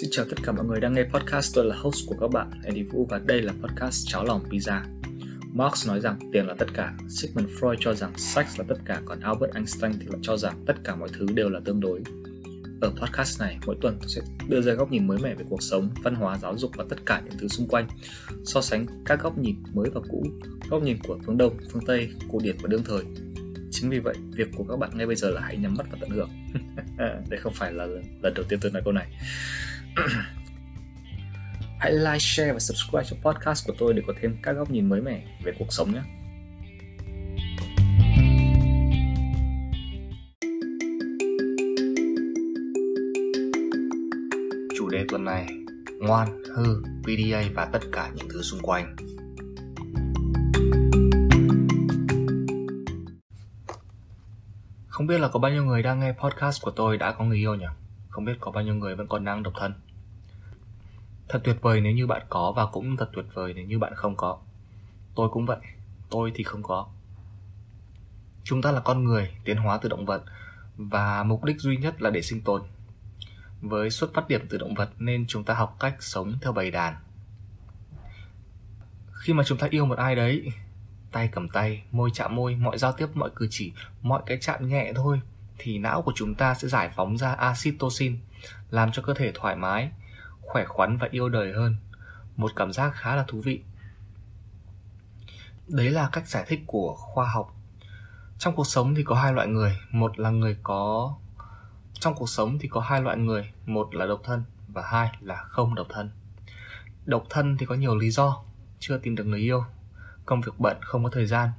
Xin chào tất cả mọi người đang nghe podcast, tôi là host của các bạn, Andy Vũ và đây là podcast Cháo lòng pizza. Marx nói rằng tiền là tất cả, Sigmund Freud cho rằng sex là tất cả, còn Albert Einstein thì lại cho rằng tất cả mọi thứ đều là tương đối. Ở podcast này, mỗi tuần tôi sẽ đưa ra góc nhìn mới mẻ về cuộc sống, văn hóa, giáo dục và tất cả những thứ xung quanh, so sánh các góc nhìn mới và cũ, góc nhìn của phương Đông, phương Tây, cổ điển và đương thời. Chính vì vậy, việc của các bạn ngay bây giờ là hãy nhắm mắt và tận hưởng. Đây không phải là lần đầu tiên tôi nói câu này. Hãy like, share và subscribe cho podcast của tôi để có thêm các góc nhìn mới mẻ về cuộc sống nhé. Chủ đề tuần này Ngoan, hư, PDA và tất cả những thứ xung quanh Không biết là có bao nhiêu người đang nghe podcast của tôi đã có người yêu nhỉ? Không biết có bao nhiêu người vẫn còn đang độc thân. Thật tuyệt vời nếu như bạn có và cũng thật tuyệt vời nếu như bạn không có. Tôi cũng vậy, tôi thì không có. Chúng ta là con người, tiến hóa từ động vật Và mục đích duy nhất là để sinh tồn. Với xuất phát điểm từ động vật nên chúng ta học cách sống theo bầy đàn. Khi mà chúng ta yêu một ai đấy Tay cầm tay, môi chạm môi, mọi giao tiếp, mọi cử chỉ, mọi cái chạm nhẹ thôi thì não của chúng ta sẽ giải phóng ra oxytocin, làm cho cơ thể thoải mái, khỏe khoắn và yêu đời hơn. Một cảm giác khá là thú vị. Đấy là cách giải thích của khoa học. Trong cuộc sống thì có hai loại người, một là người có trong cuộc sống thì có hai loại người, một là độc thân và hai là không độc thân. Độc thân thì có nhiều lý do, chưa tìm được người yêu, công việc bận không có thời gian,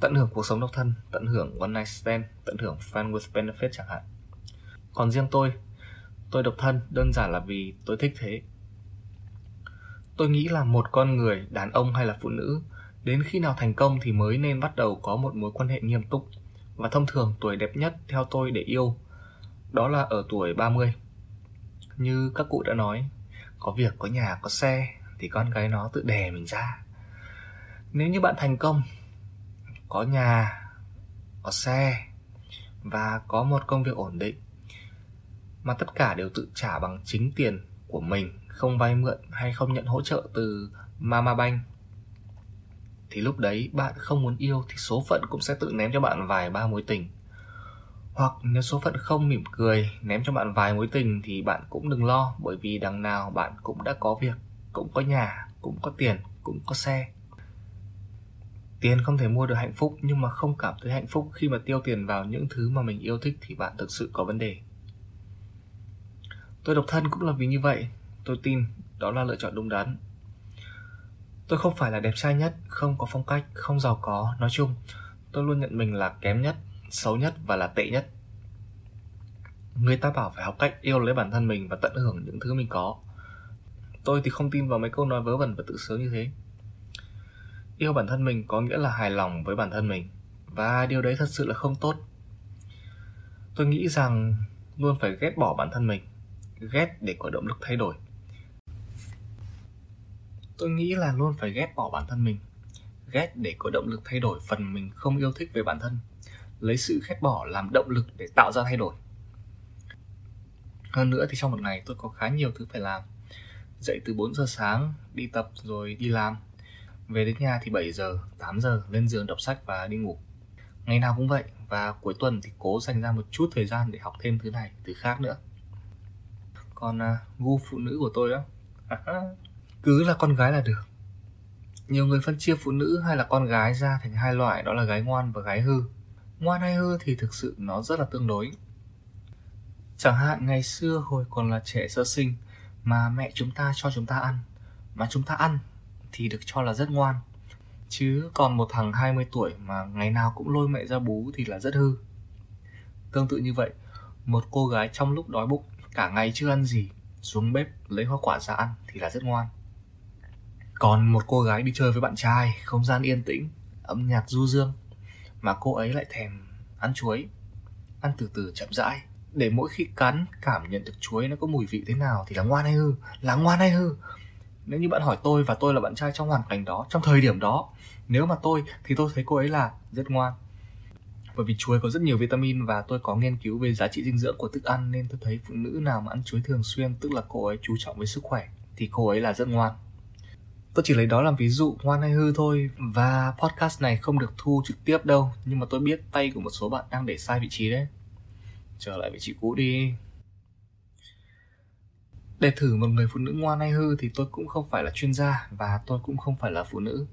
tận hưởng cuộc sống độc thân, tận hưởng one night stand, tận hưởng friend with benefit chẳng hạn. Còn riêng tôi, tôi độc thân đơn giản là vì tôi thích thế. Tôi nghĩ là một con người, đàn ông hay là phụ nữ, đến khi nào thành công thì mới nên bắt đầu có một mối quan hệ nghiêm túc. Và thông thường tuổi đẹp nhất theo tôi để yêu, đó là ở tuổi 30. Như các cụ đã nói, có việc, có nhà, có xe thì con gái nó tự đè mình ra. Nếu như bạn thành công có nhà, có xe và có một công việc ổn định. Mà tất cả đều tự trả bằng chính tiền của mình, không vay mượn hay không nhận hỗ trợ từ mama bank. Thì lúc đấy bạn không muốn yêu thì số phận cũng sẽ tự ném cho bạn vài ba mối tình. Hoặc nếu số phận không mỉm cười, ném cho bạn vài mối tình thì bạn cũng đừng lo, bởi vì đằng nào bạn cũng đã có việc, cũng có nhà, cũng có tiền, cũng có xe. Tiền không thể mua được hạnh phúc nhưng mà không cảm thấy hạnh phúc khi mà tiêu tiền vào những thứ mà mình yêu thích thì bạn thực sự có vấn đề. Tôi độc thân cũng là vì như vậy, tôi tin đó là lựa chọn đúng đắn. Tôi không phải là đẹp trai nhất, không có phong cách, không giàu có, nói chung, tôi luôn nhận mình là kém nhất, xấu nhất và là tệ nhất. Người ta bảo phải học cách yêu lấy bản thân mình và tận hưởng những thứ mình có. Tôi thì không tin vào mấy câu nói vớ vẩn và tự sướng như thế yêu bản thân mình có nghĩa là hài lòng với bản thân mình. Và điều đấy thật sự là không tốt. Tôi nghĩ rằng luôn phải ghét bỏ bản thân mình, ghét để có động lực thay đổi. Tôi nghĩ là luôn phải ghét bỏ bản thân mình, ghét để có động lực thay đổi phần mình không yêu thích về bản thân, lấy sự ghét bỏ làm động lực để tạo ra thay đổi. Hơn nữa thì trong một ngày tôi có khá nhiều thứ phải làm. Dậy từ 4 giờ sáng, đi tập rồi đi làm về đến nhà thì 7 giờ, 8 giờ lên giường đọc sách và đi ngủ. Ngày nào cũng vậy và cuối tuần thì cố dành ra một chút thời gian để học thêm thứ này, thứ khác nữa. Còn à, gu phụ nữ của tôi á, cứ là con gái là được. Nhiều người phân chia phụ nữ hay là con gái ra thành hai loại đó là gái ngoan và gái hư. Ngoan hay hư thì thực sự nó rất là tương đối. Chẳng hạn ngày xưa hồi còn là trẻ sơ sinh mà mẹ chúng ta cho chúng ta ăn mà chúng ta ăn thì được cho là rất ngoan. Chứ còn một thằng 20 tuổi mà ngày nào cũng lôi mẹ ra bú thì là rất hư. Tương tự như vậy, một cô gái trong lúc đói bụng, cả ngày chưa ăn gì, xuống bếp lấy hoa quả ra ăn thì là rất ngoan. Còn một cô gái đi chơi với bạn trai, không gian yên tĩnh, âm nhạc du dương, mà cô ấy lại thèm ăn chuối. Ăn từ từ chậm rãi, để mỗi khi cắn cảm nhận được chuối nó có mùi vị thế nào thì là ngoan hay hư, là ngoan hay hư nếu như bạn hỏi tôi và tôi là bạn trai trong hoàn cảnh đó, trong thời điểm đó, nếu mà tôi thì tôi thấy cô ấy là rất ngoan. Bởi vì chuối có rất nhiều vitamin và tôi có nghiên cứu về giá trị dinh dưỡng của thức ăn nên tôi thấy phụ nữ nào mà ăn chuối thường xuyên, tức là cô ấy chú trọng với sức khỏe, thì cô ấy là rất ngoan. Tôi chỉ lấy đó làm ví dụ, ngoan hay hư thôi. Và podcast này không được thu trực tiếp đâu, nhưng mà tôi biết tay của một số bạn đang để sai vị trí đấy. Trở lại vị trí cũ đi để thử một người phụ nữ ngoan hay hư thì tôi cũng không phải là chuyên gia và tôi cũng không phải là phụ nữ.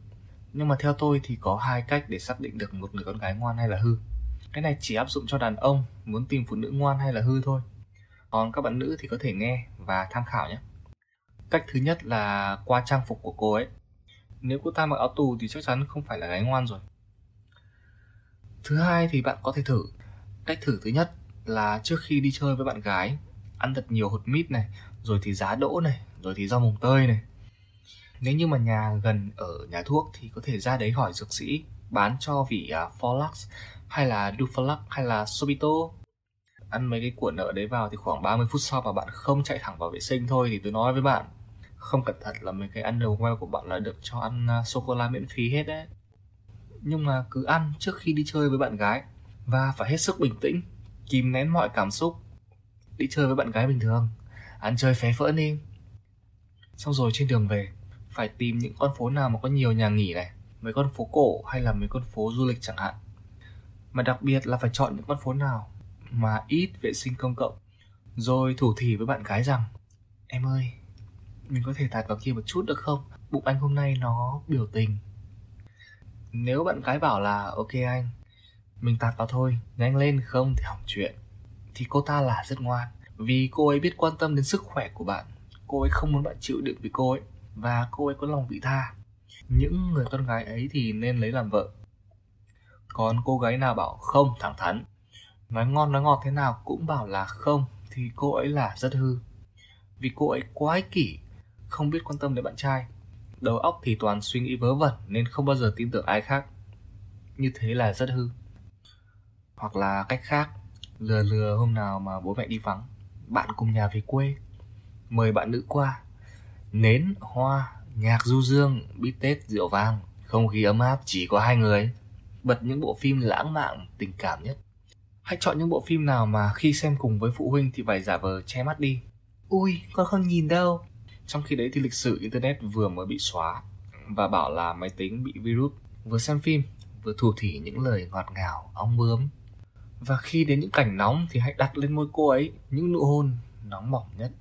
Nhưng mà theo tôi thì có hai cách để xác định được một người con gái ngoan hay là hư. Cái này chỉ áp dụng cho đàn ông muốn tìm phụ nữ ngoan hay là hư thôi. Còn các bạn nữ thì có thể nghe và tham khảo nhé. Cách thứ nhất là qua trang phục của cô ấy. Nếu cô ta mặc áo tù thì chắc chắn không phải là gái ngoan rồi. Thứ hai thì bạn có thể thử. Cách thử thứ nhất là trước khi đi chơi với bạn gái, ăn thật nhiều hột mít này rồi thì giá đỗ này rồi thì rau mùng tơi này. Nếu như mà nhà gần ở nhà thuốc thì có thể ra đấy hỏi dược sĩ bán cho vị à, uh, Folax hay là Dufalac hay là Sobito. Ăn mấy cái cuộn ở đấy vào thì khoảng 30 phút sau mà bạn không chạy thẳng vào vệ sinh thôi thì tôi nói với bạn không cẩn thận là mấy cái ăn underwear của bạn là được cho ăn uh, sô cô la miễn phí hết đấy. Nhưng mà cứ ăn trước khi đi chơi với bạn gái và phải hết sức bình tĩnh kìm nén mọi cảm xúc. Đi chơi với bạn gái bình thường ăn chơi phé phỡn đi. Xong rồi trên đường về, phải tìm những con phố nào mà có nhiều nhà nghỉ này. Mấy con phố cổ hay là mấy con phố du lịch chẳng hạn. Mà đặc biệt là phải chọn những con phố nào mà ít vệ sinh công cộng. Rồi thủ thỉ với bạn gái rằng, em ơi, mình có thể tạt vào kia một chút được không? Bụng anh hôm nay nó biểu tình. Nếu bạn gái bảo là, ok anh, mình tạt vào thôi, nhanh lên, không thì hỏng chuyện. Thì cô ta là rất ngoan vì cô ấy biết quan tâm đến sức khỏe của bạn. Cô ấy không muốn bạn chịu đựng vì cô ấy, và cô ấy có lòng vị tha. Những người con gái ấy thì nên lấy làm vợ. Còn cô gái nào bảo không, thẳng thắn. Nói ngon, nói ngọt thế nào cũng bảo là không, thì cô ấy là rất hư. Vì cô ấy quá ích kỷ, không biết quan tâm đến bạn trai. Đầu óc thì toàn suy nghĩ vớ vẩn nên không bao giờ tin tưởng ai khác. Như thế là rất hư. Hoặc là cách khác, lừa lừa hôm nào mà bố mẹ đi vắng bạn cùng nhà về quê. Mời bạn nữ qua. Nến, hoa, nhạc du dương, bít tết, rượu vang. Không khí ấm áp, chỉ có hai người. Bật những bộ phim lãng mạn, tình cảm nhất. Hãy chọn những bộ phim nào mà khi xem cùng với phụ huynh thì phải giả vờ che mắt đi. Ui, con không nhìn đâu. Trong khi đấy thì lịch sử internet vừa mới bị xóa và bảo là máy tính bị virus. Vừa xem phim, vừa thủ thỉ những lời ngọt ngào, ong bướm và khi đến những cảnh nóng thì hãy đặt lên môi cô ấy, những nụ hôn nóng bỏng nhất.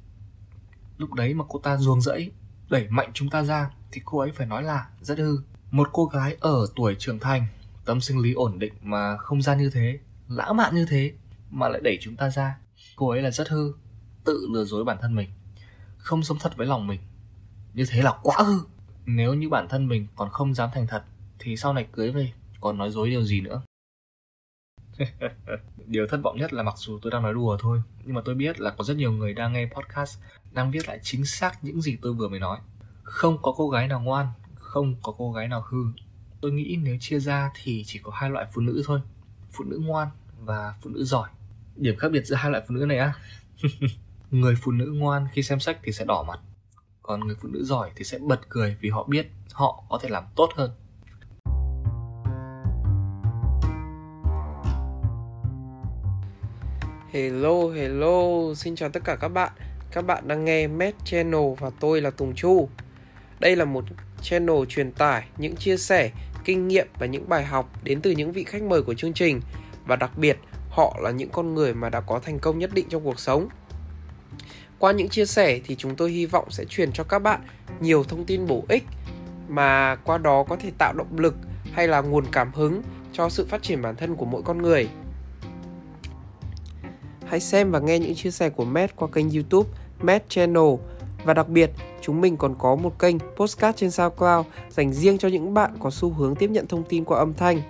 Lúc đấy mà cô ta ruồng rẫy, đẩy mạnh chúng ta ra thì cô ấy phải nói là rất hư. Một cô gái ở tuổi trưởng thành, tâm sinh lý ổn định mà không gian như thế, lãng mạn như thế mà lại đẩy chúng ta ra. Cô ấy là rất hư, tự lừa dối bản thân mình, không sống thật với lòng mình. Như thế là quá hư. Nếu như bản thân mình còn không dám thành thật thì sau này cưới về còn nói dối điều gì nữa? điều thất vọng nhất là mặc dù tôi đang nói đùa thôi, nhưng mà tôi biết là có rất nhiều người đang nghe podcast, đang viết lại chính xác những gì tôi vừa mới nói. Không có cô gái nào ngoan, không có cô gái nào hư. Tôi nghĩ nếu chia ra thì chỉ có hai loại phụ nữ thôi, phụ nữ ngoan và phụ nữ giỏi. Điểm khác biệt giữa hai loại phụ nữ này á, người phụ nữ ngoan khi xem sách thì sẽ đỏ mặt, còn người phụ nữ giỏi thì sẽ bật cười vì họ biết họ có thể làm tốt hơn. Hello, hello, xin chào tất cả các bạn. Các bạn đang nghe Med Channel và tôi là Tùng Chu. Đây là một channel truyền tải những chia sẻ, kinh nghiệm và những bài học đến từ những vị khách mời của chương trình. Và đặc biệt, họ là những con người mà đã có thành công nhất định trong cuộc sống. Qua những chia sẻ thì chúng tôi hy vọng sẽ truyền cho các bạn nhiều thông tin bổ ích Mà qua đó có thể tạo động lực hay là nguồn cảm hứng cho sự phát triển bản thân của mỗi con người. Hãy xem và nghe những chia sẻ của Matt qua kênh YouTube Matt Channel và đặc biệt, chúng mình còn có một kênh postcard trên SoundCloud dành riêng cho những bạn có xu hướng tiếp nhận thông tin qua âm thanh.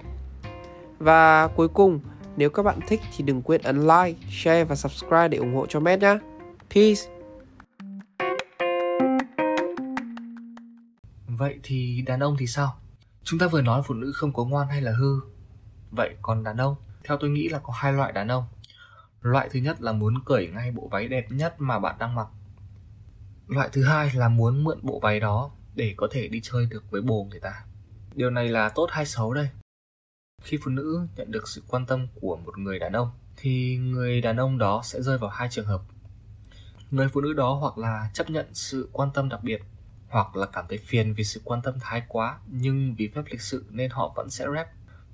Và cuối cùng, nếu các bạn thích thì đừng quên ấn like, share và subscribe để ủng hộ cho Matt nhé. Peace! Vậy thì đàn ông thì sao? Chúng ta vừa nói phụ nữ không có ngoan hay là hư. Vậy còn đàn ông? Theo tôi nghĩ là có hai loại đàn ông. Loại thứ nhất là muốn cởi ngay bộ váy đẹp nhất mà bạn đang mặc. Loại thứ hai là muốn mượn bộ váy đó để có thể đi chơi được với bồ người ta. Điều này là tốt hay xấu đây? khi phụ nữ nhận được sự quan tâm của một người đàn ông, thì người đàn ông đó sẽ rơi vào hai trường hợp người phụ nữ đó hoặc là chấp nhận sự quan tâm đặc biệt, hoặc là cảm thấy phiền vì sự quan tâm thái quá, nhưng vì phép lịch sự nên họ vẫn sẽ rep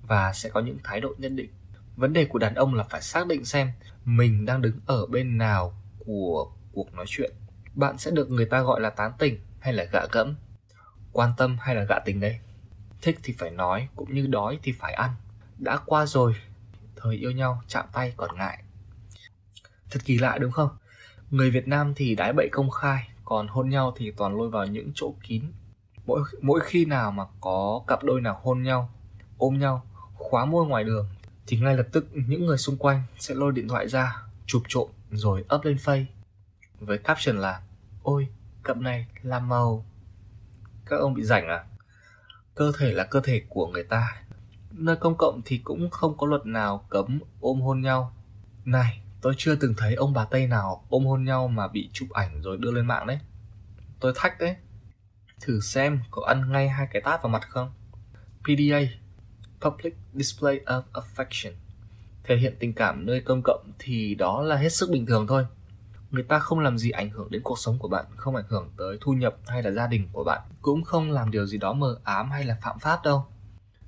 và sẽ có những thái độ nhất định vấn đề của đàn ông là phải xác định xem mình đang đứng ở bên nào của cuộc nói chuyện. Bạn sẽ được người ta gọi là tán tỉnh hay là gạ gẫm? Quan tâm hay là gạ tình đây thích thì phải nói, cũng như đói thì phải ăn. Đã qua rồi, thời yêu nhau chạm tay còn ngại. Thật kỳ lạ đúng không? Người việt nam thì đái bậy công khai, còn hôn nhau thì toàn lôi vào những chỗ kín. Mỗi mỗi khi nào mà có cặp đôi nào hôn nhau, ôm nhau, khóa môi ngoài đường thì ngay lập tức những người xung quanh sẽ lôi điện thoại ra, chụp trộm rồi up lên face với caption là, ôi, cặp này làm màu. Các ông bị rảnh à? Cơ thể là cơ thể của người ta. Nơi công cộng thì cũng không có luật nào cấm ôm hôn nhau. Này, tôi chưa từng thấy ông bà tây nào ôm hôn nhau mà bị chụp ảnh rồi đưa lên mạng đấy. Tôi thách đấy. Thử xem có ăn ngay hai cái tát vào mặt không? Pda public display of affection. Thể hiện tình cảm nơi công cộng thì đó là hết sức bình thường thôi. Người ta không làm gì ảnh hưởng đến cuộc sống của bạn, không ảnh hưởng tới thu nhập hay là gia đình của bạn, cũng không làm điều gì đó mờ ám hay là phạm pháp đâu.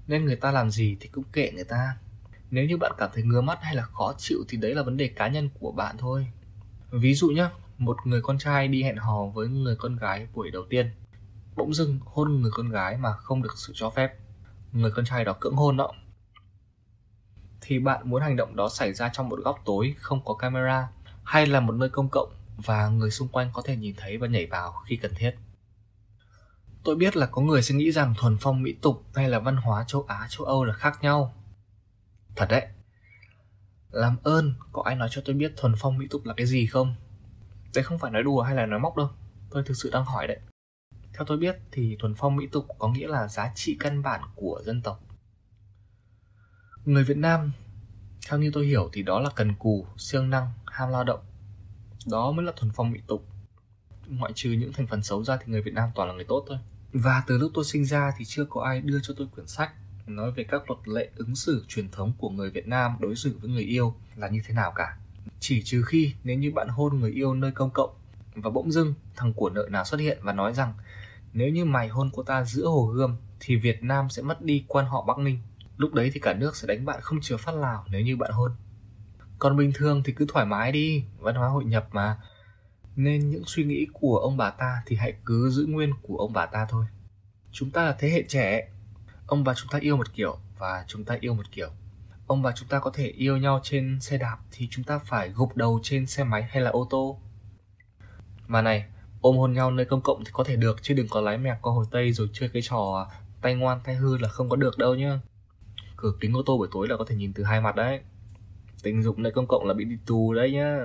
Nên người ta làm gì thì cũng kệ người ta. Nếu như bạn cảm thấy ngứa mắt hay là khó chịu thì đấy là vấn đề cá nhân của bạn thôi. Ví dụ nhé một người con trai đi hẹn hò với người con gái buổi đầu tiên. Bỗng dưng hôn người con gái mà không được sự cho phép người con trai đó cưỡng hôn đó. Thì bạn muốn hành động đó xảy ra trong một góc tối, không có camera, hay là một nơi công cộng và người xung quanh có thể nhìn thấy và nhảy vào khi cần thiết? Tôi biết là có người sẽ nghĩ rằng thuần phong mỹ tục hay là văn hóa châu á, châu âu là khác nhau. Thật đấy. Làm ơn, có ai nói cho tôi biết thuần phong mỹ tục là cái gì không? Đấy không phải nói đùa hay là nói móc đâu. Tôi thực sự đang hỏi đấy theo tôi biết thì thuần phong mỹ tục có nghĩa là giá trị căn bản của dân tộc. Người việt nam, theo như tôi hiểu thì đó là cần cù, siêng năng, ham lao động. Đó mới là thuần phong mỹ tục. Ngoại trừ những thành phần xấu ra thì người việt nam toàn là người tốt thôi. Và từ lúc tôi sinh ra thì chưa có ai đưa cho tôi quyển sách nói về các luật lệ ứng xử truyền thống của người Việt Nam đối xử với người yêu là như thế nào cả. Chỉ trừ khi nếu như bạn hôn người yêu nơi công cộng và bỗng dưng thằng của nợ nào xuất hiện và nói rằng nếu như mày hôn cô ta giữa hồ gươm thì Việt Nam sẽ mất đi quan họ Bắc Ninh. Lúc đấy thì cả nước sẽ đánh bạn không chừa phát lào nếu như bạn hôn. Còn bình thường thì cứ thoải mái đi, văn hóa hội nhập mà. Nên những suy nghĩ của ông bà ta thì hãy cứ giữ nguyên của ông bà ta thôi. Chúng ta là thế hệ trẻ, ông bà chúng ta yêu một kiểu và chúng ta yêu một kiểu ông bà chúng ta có thể yêu nhau trên xe đạp thì chúng ta phải gục đầu trên xe máy hay là ô tô mà này ôm hôn nhau nơi công cộng thì có thể được chứ đừng có lái mẹc qua hồi tây rồi chơi cái trò tay ngoan tay hư là không có được đâu nhá cửa kính ô tô buổi tối là có thể nhìn từ hai mặt đấy tình dục nơi công cộng là bị đi tù đấy nhá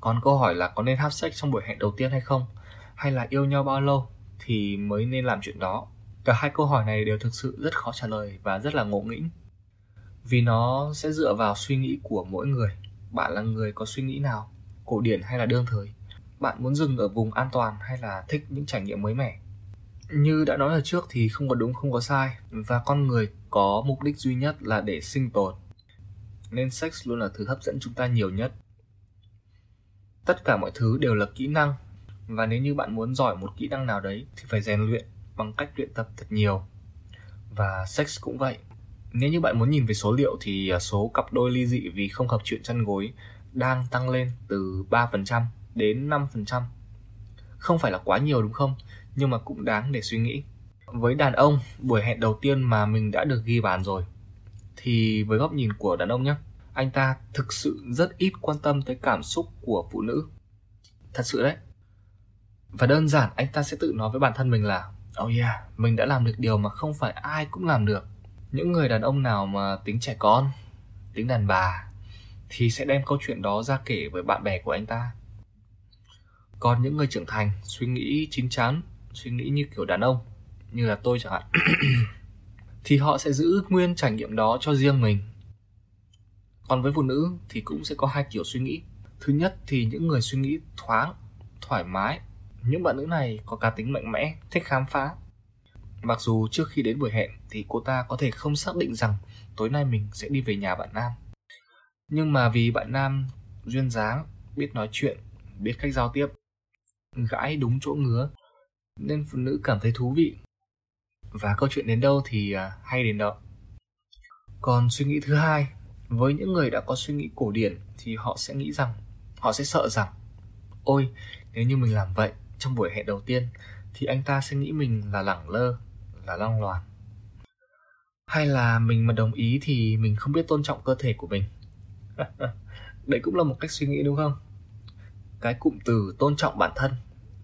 còn câu hỏi là có nên have sex trong buổi hẹn đầu tiên hay không hay là yêu nhau bao lâu thì mới nên làm chuyện đó Cả hai câu hỏi này đều thực sự rất khó trả lời và rất là ngộ nghĩnh. Vì nó sẽ dựa vào suy nghĩ của mỗi người. Bạn là người có suy nghĩ nào, cổ điển hay là đương thời? Bạn muốn dừng ở vùng an toàn hay là thích những trải nghiệm mới mẻ? Như đã nói ở trước thì không có đúng, không có sai và con người có mục đích duy nhất là để sinh tồn. Nên sex luôn là thứ hấp dẫn chúng ta nhiều nhất. Tất cả mọi thứ đều là kỹ năng và nếu như bạn muốn giỏi một kỹ năng nào đấy thì phải rèn luyện bằng cách luyện tập thật nhiều và sex cũng vậy nếu như bạn muốn nhìn về số liệu thì à, số cặp đôi ly dị vì không hợp chuyện chăn gối đang tăng lên từ 3% đến 5%. Không phải là quá nhiều đúng không? Nhưng mà cũng đáng để suy nghĩ. Với đàn ông, buổi hẹn đầu tiên mà mình đã được ghi bàn rồi thì với góc nhìn của đàn ông nhé, anh ta thực sự rất ít quan tâm tới cảm xúc của phụ nữ. Thật sự đấy. Và đơn giản anh ta sẽ tự nói với bản thân mình là Oh yeah, mình đã làm được điều mà không phải ai cũng làm được. Những người đàn ông nào mà tính trẻ con, tính đàn bà thì sẽ đem câu chuyện đó ra kể với bạn bè của anh ta. Còn những người trưởng thành suy nghĩ chín chắn, suy nghĩ như kiểu đàn ông, như là tôi chẳng hạn, thì họ sẽ giữ nguyên trải nghiệm đó cho riêng mình. Còn với phụ nữ thì cũng sẽ có hai kiểu suy nghĩ. Thứ nhất thì những người suy nghĩ thoáng, thoải mái những bạn nữ này có cá tính mạnh mẽ, thích khám phá. Mặc dù trước khi đến buổi hẹn thì cô ta có thể không xác định rằng tối nay mình sẽ đi về nhà bạn Nam. Nhưng mà vì bạn Nam duyên dáng, biết nói chuyện, biết cách giao tiếp, gãi đúng chỗ ngứa nên phụ nữ cảm thấy thú vị. Và câu chuyện đến đâu thì à, hay đến đó. Còn suy nghĩ thứ hai, với những người đã có suy nghĩ cổ điển thì họ sẽ nghĩ rằng, họ sẽ sợ rằng, ôi, nếu như mình làm vậy trong buổi hẹn đầu tiên thì anh ta sẽ nghĩ mình là lẳng lơ, là long loàn. Hay là mình mà đồng ý thì mình không biết tôn trọng cơ thể của mình. Đấy cũng là một cách suy nghĩ đúng không? Cái cụm từ tôn trọng bản thân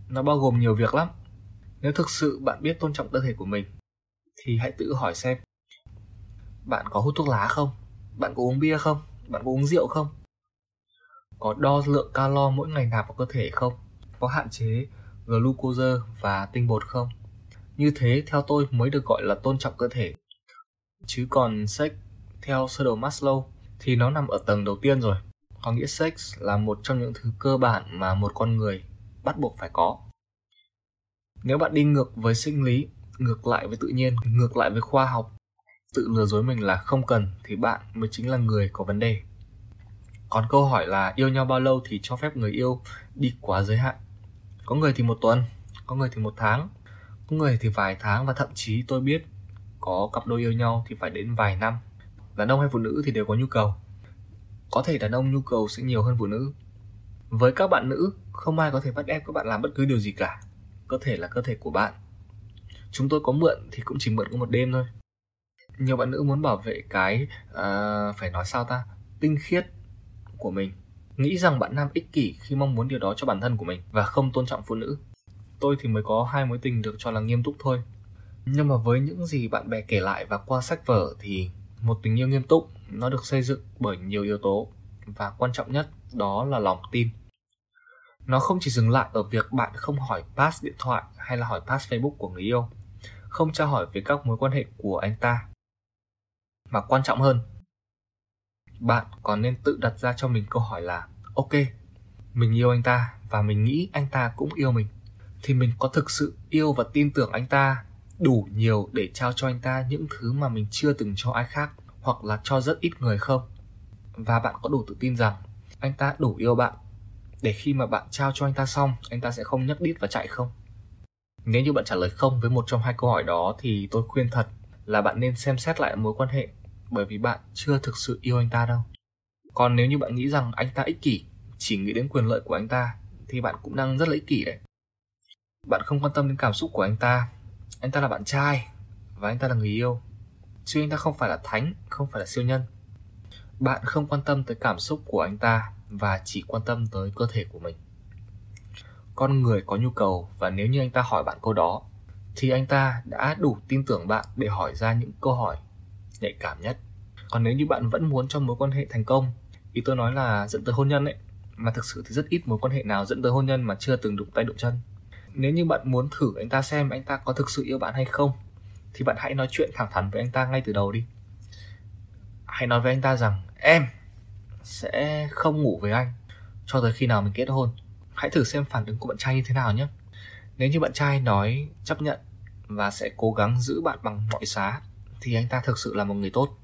nó bao gồm nhiều việc lắm. Nếu thực sự bạn biết tôn trọng cơ thể của mình, thì hãy tự hỏi xem, bạn có hút thuốc lá không? Bạn có uống bia không? Bạn có uống rượu không? Có đo lượng calo mỗi ngày nạp vào cơ thể không? Có hạn chế glucose và tinh bột không? Như thế, theo tôi, mới được gọi là tôn trọng cơ thể. Chứ còn sex theo sơ đồ Maslow thì nó nằm ở tầng đầu tiên rồi. Có nghĩa sex là một trong những thứ cơ bản mà một con người bắt buộc phải có. Nếu bạn đi ngược với sinh lý, ngược lại với tự nhiên, ngược lại với khoa học, tự lừa dối mình là không cần thì bạn mới chính là người có vấn đề. Còn câu hỏi là yêu nhau bao lâu thì cho phép người yêu đi quá giới hạn. Có người thì một tuần, có người thì một tháng, có người thì vài tháng và thậm chí tôi biết có cặp đôi yêu nhau thì phải đến vài năm. Đàn ông hay phụ nữ thì đều có nhu cầu. Có thể đàn ông nhu cầu sẽ nhiều hơn phụ nữ. Với các bạn nữ, không ai có thể bắt ép các bạn làm bất cứ điều gì cả. Cơ thể là cơ thể của bạn. Chúng tôi có mượn thì cũng chỉ mượn có một đêm thôi. Nhiều bạn nữ muốn bảo vệ cái uh, phải nói sao ta tinh khiết của mình nghĩ rằng bạn nam ích kỷ khi mong muốn điều đó cho bản thân của mình và không tôn trọng phụ nữ tôi thì mới có hai mối tình được cho là nghiêm túc thôi nhưng mà với những gì bạn bè kể lại và qua sách vở thì một tình yêu nghiêm túc, nó được xây dựng bởi nhiều yếu tố, và quan trọng nhất đó là lòng tin. Nó không chỉ dừng lại ở việc bạn không hỏi pass điện thoại hay là hỏi pass facebook của người yêu, không tra hỏi về các mối quan hệ của anh ta. Mà quan trọng hơn, bạn còn nên tự đặt ra cho mình câu hỏi là, ok, mình yêu anh ta và mình nghĩ anh ta cũng yêu mình. Thì mình có thực sự yêu và tin tưởng anh ta đủ nhiều để trao cho anh ta những thứ mà mình chưa từng cho ai khác? Hoặc là cho rất ít người không? Và bạn có đủ tự tin rằng anh ta đủ yêu bạn? Để khi mà bạn trao cho anh ta xong, anh ta sẽ không nhấc đít và chạy không? Nếu như bạn trả lời không với một trong hai câu hỏi đó thì tôi khuyên thật là bạn nên xem xét lại mối quan hệ, bởi vì bạn chưa thực sự yêu anh ta đâu. Còn nếu như bạn nghĩ rằng anh ta ích kỷ, chỉ nghĩ đến quyền lợi của anh ta, thì bạn cũng đang rất là ích kỷ đấy. Bạn không quan tâm đến cảm xúc của anh ta. Anh ta là bạn trai và anh ta là người yêu chứ anh ta không phải là thánh, không phải là siêu nhân. Bạn không quan tâm tới cảm xúc của anh ta và chỉ quan tâm tới cơ thể của mình. Con người có nhu cầu và nếu như anh ta hỏi bạn câu đó, thì anh ta đã đủ tin tưởng bạn để hỏi ra những câu hỏi nhạy cảm nhất. Còn nếu như bạn vẫn muốn cho mối quan hệ thành công, ý tôi nói là dẫn tới hôn nhân ấy, mà thực sự thì rất ít mối quan hệ nào dẫn tới hôn nhân mà chưa từng đụng tay đụng chân. Nếu như bạn muốn thử anh ta xem anh ta có thực sự yêu bạn hay không thì bạn hãy nói chuyện thẳng thắn với anh ta ngay từ đầu đi. Hãy nói với anh ta rằng, em sẽ không ngủ với anh cho tới khi nào mình kết hôn. Hãy thử xem phản ứng của bạn trai như thế nào nhé. Nếu như bạn trai nói chấp nhận và sẽ cố gắng giữ bạn bằng mọi giá thì anh ta thực sự là một người tốt.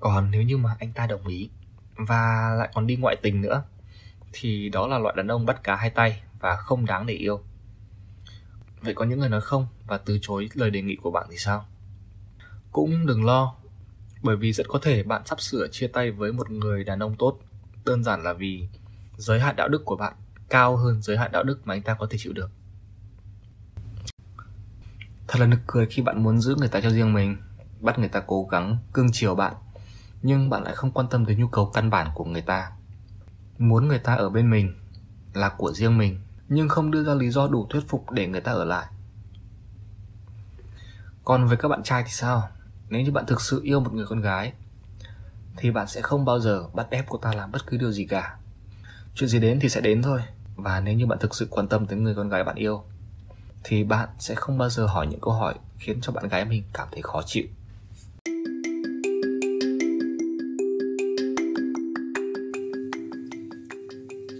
Còn nếu như mà anh ta đồng ý và lại còn đi ngoại tình nữa, thì đó là loại đàn ông bắt cá hai tay và không đáng để yêu vậy có những người nói không? Và từ chối lời đề nghị của bạn thì sao? Cũng đừng lo, bởi vì rất có thể bạn sắp sửa chia tay với một người đàn ông tốt. Đơn giản là vì giới hạn đạo đức của bạn cao hơn giới hạn đạo đức mà anh ta có thể chịu được. Thật là nực cười khi bạn muốn giữ người ta cho riêng mình, bắt người ta cố gắng cương chiều bạn, nhưng bạn lại không quan tâm tới nhu cầu căn bản của người ta. Muốn người ta ở bên mình là của riêng mình nhưng không đưa ra lý do đủ thuyết phục để người ta ở lại. Còn với các bạn trai thì sao? Nếu như bạn thực sự yêu một người con gái, thì bạn sẽ không bao giờ bắt ép cô ta làm bất cứ điều gì cả. Chuyện gì đến thì sẽ đến thôi. Và nếu như bạn thực sự quan tâm tới người con gái bạn yêu, thì bạn sẽ không bao giờ hỏi những câu hỏi khiến cho bạn gái mình cảm thấy khó chịu.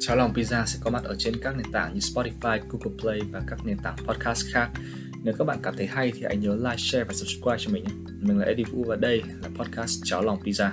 Cháo lòng pizza sẽ có mặt ở trên các nền tảng như Spotify, Google Play và các nền tảng podcast khác. Nếu các bạn cảm thấy hay thì hãy nhớ like, share và subscribe cho mình nhé. Mình là Eddie Vũ và đây là podcast Cháo Lòng Pizza.